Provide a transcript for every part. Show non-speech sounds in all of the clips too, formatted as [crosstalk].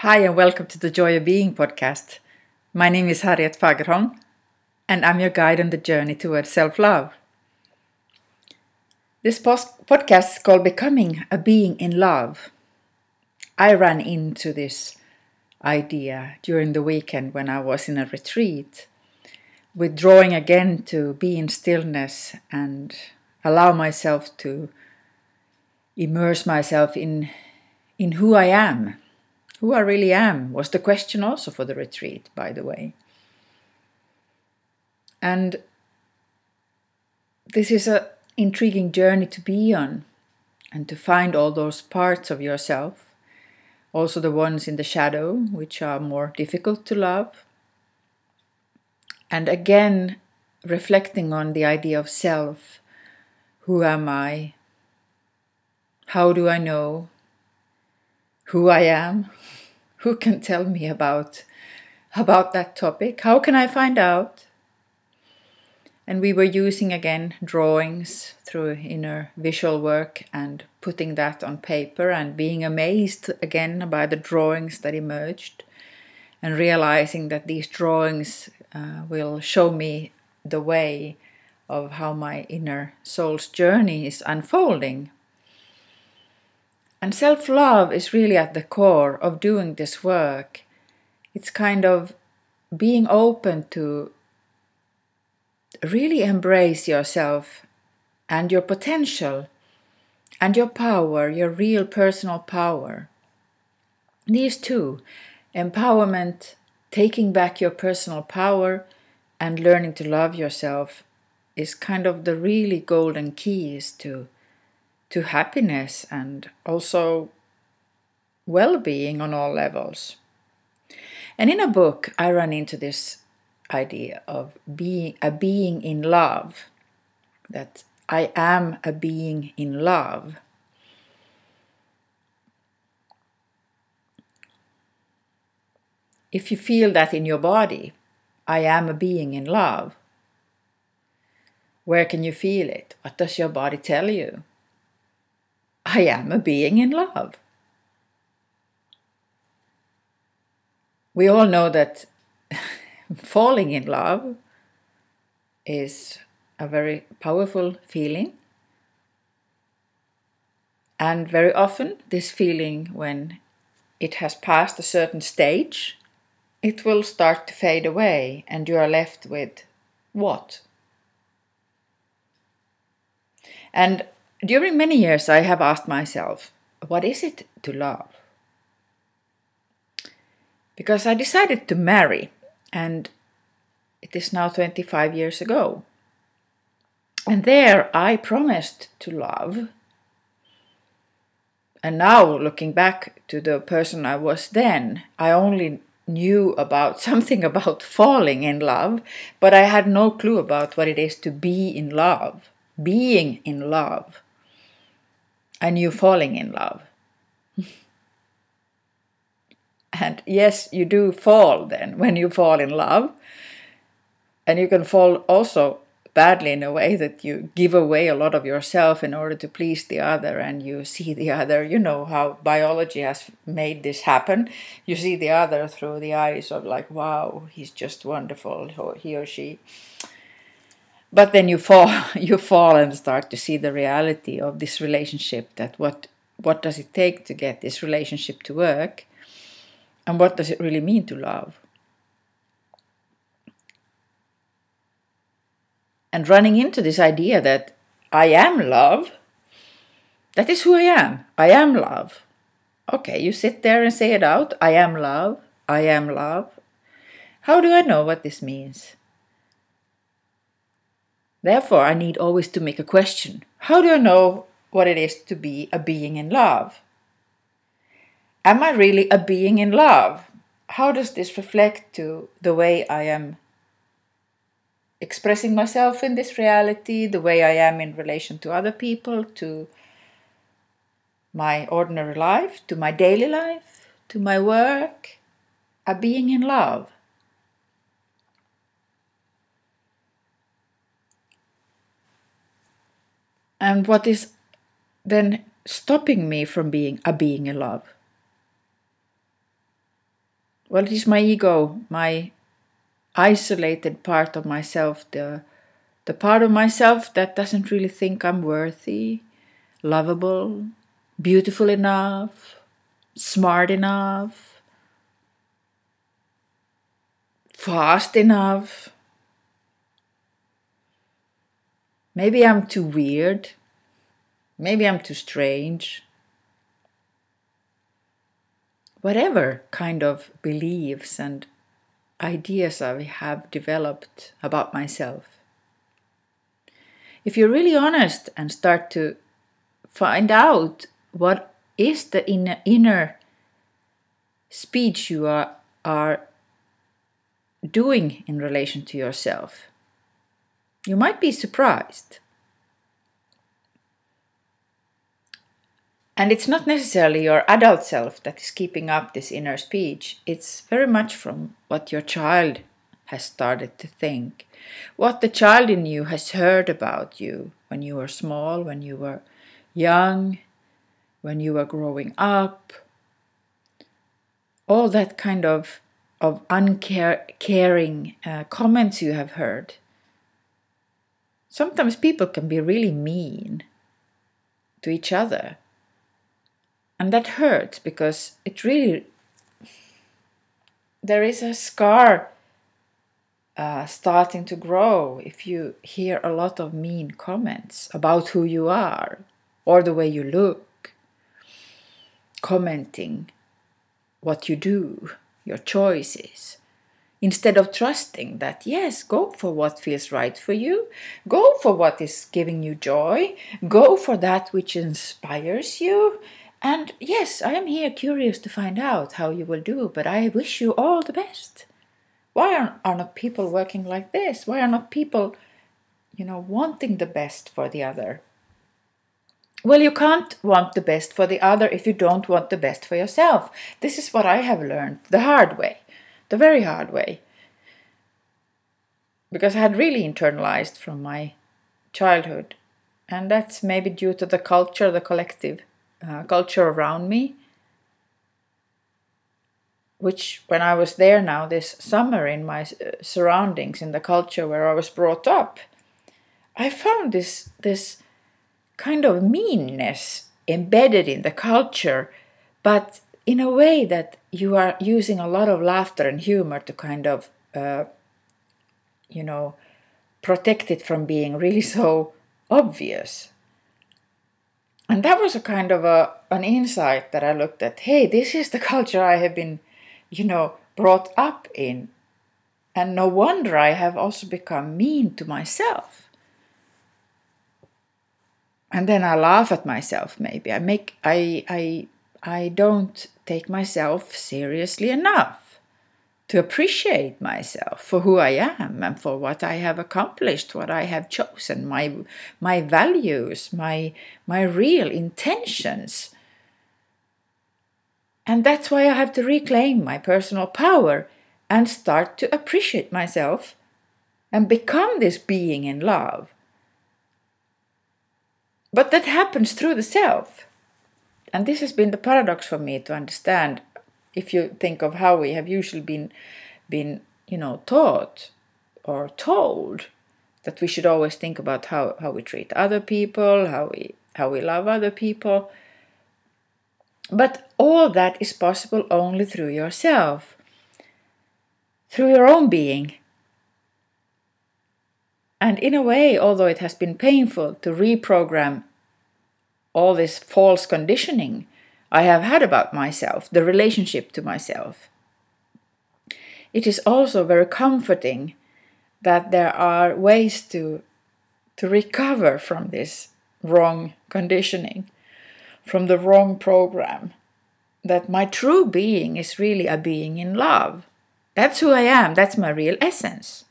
Hi, and welcome to the Joy of Being podcast. My name is Harriet Fagerholm, and I'm your guide on the journey towards self love. This post- podcast is called Becoming a Being in Love. I ran into this idea during the weekend when I was in a retreat, withdrawing again to be in stillness and allow myself to immerse myself in, in who I am who I really am was the question also for the retreat, by the way. And this is an intriguing journey to be on and to find all those parts of yourself, also the ones in the shadow, which are more difficult to love. And again, reflecting on the idea of self who am I? How do I know who I am? Who can tell me about about that topic? How can I find out? And we were using again drawings through inner visual work and putting that on paper and being amazed again by the drawings that emerged and realizing that these drawings uh, will show me the way of how my inner soul's journey is unfolding. And self love is really at the core of doing this work. It's kind of being open to really embrace yourself and your potential and your power, your real personal power. These two empowerment, taking back your personal power, and learning to love yourself is kind of the really golden keys to to happiness and also well being on all levels. And in a book, I run into this idea of being a being in love, that I am a being in love. If you feel that in your body, I am a being in love, where can you feel it? What does your body tell you? I am a being in love. We all know that [laughs] falling in love is a very powerful feeling. And very often, this feeling, when it has passed a certain stage, it will start to fade away, and you are left with what? And during many years, I have asked myself, what is it to love? Because I decided to marry, and it is now 25 years ago. And there I promised to love. And now, looking back to the person I was then, I only knew about [laughs] something about falling in love, but I had no clue about what it is to be in love, being in love and you falling in love. [laughs] and yes, you do fall then when you fall in love. And you can fall also badly in a way that you give away a lot of yourself in order to please the other and you see the other you know how biology has made this happen you see the other through the eyes of like wow he's just wonderful he or she but then you fall [laughs] you fall and start to see the reality of this relationship that what what does it take to get this relationship to work? And what does it really mean to love? And running into this idea that i am love that is who i am. I am love. Okay you sit there and say it out. I am love. I am love. How do i know what this means Therefore, I need always to make a question How do I know what it is to be a being in love? Am I really a being in love? How does this reflect to the way I am expressing myself in this reality, the way I am in relation to other people, to my ordinary life, to my daily life, to my work? A being in love. And what is then stopping me from being a being in love? well, it is my ego, my isolated part of myself, the the part of myself that doesn't really think I'm worthy, lovable, beautiful enough, smart enough, fast enough. Maybe I'm too weird. Maybe I'm too strange. Whatever kind of beliefs and ideas I have developed about myself. If you're really honest and start to find out what is the inner, inner speech you are, are doing in relation to yourself, you might be surprised. And it's not necessarily your adult self that is keeping up this inner speech. It's very much from what your child has started to think, what the child in you has heard about you when you were small, when you were young, when you were growing up. All that kind of of uncaring uh, comments you have heard. Sometimes people can be really mean to each other. And that hurts because it really there is a scar uh, starting to grow if you hear a lot of mean comments about who you are or the way you look, commenting what you do, your choices, instead of trusting that, yes, go for what feels right for you, go for what is giving you joy, go for that which inspires you, and yes, I am here curious to find out how you will do, but I wish you all the best. Why are, are not people working like this? Why are not people, you know, wanting the best for the other? Well, you can't want the best for the other if you don't want the best for yourself. This is what I have learned the hard way, the very hard way. Because I had really internalized from my childhood. And that's maybe due to the culture, the collective uh, culture around me which when i was there now this summer in my uh, surroundings in the culture where i was brought up i found this this kind of meanness embedded in the culture but in a way that you are using a lot of laughter and humor to kind of uh, you know protect it from being really [laughs] so obvious and that was a kind of a an insight that I looked at. Hey, this is the [laughs] culture I have been, you know, brought up in, and no wonder I have also become mean to myself. And then I laugh at myself. Maybe I make I I I don't take myself seriously enough to appreciate myself for who I am and for what I have accomplished, what I have chosen, my my values, my my real intentions. And that's why I have to reclaim my personal power and start to appreciate myself and become this being in love. But that happens through the self. And this has been the paradox for me to understand if you think of how we have usually been been you know taught or told that we should always think about how, how we treat other people how we how we love other people. But all that is possible only through yourself through your own being. And in a way although it has been painful to reprogram all this false conditioning I have had about myself, the relationship to myself. It is also very comforting that there are ways to, to recover from this wrong conditioning, from the wrong program, that my true being is really a being in love. That's who I am, that's my real essence.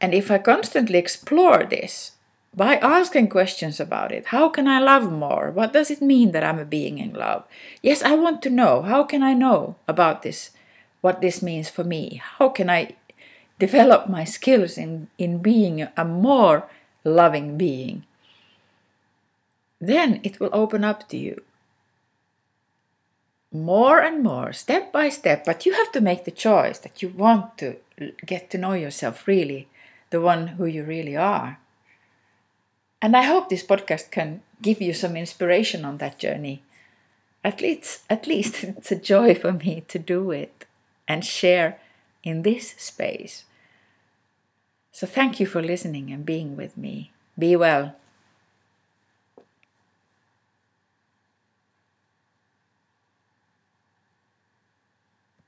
And if I constantly explore this, by asking questions about it. How can I love more? What does it mean that I'm a being in love? Yes, I want to know. How can I know about this? What this means for me? How can I develop my skills in, in being a more loving being? Then it will open up to you more and more, step by step, but you have to make the choice that you want to get to know yourself really, the one who you really are. And I hope this podcast can give you some inspiration on that journey. At least, at least [laughs] it's a joy for me to do it and share in this space. So thank you for listening and being with me. Be well.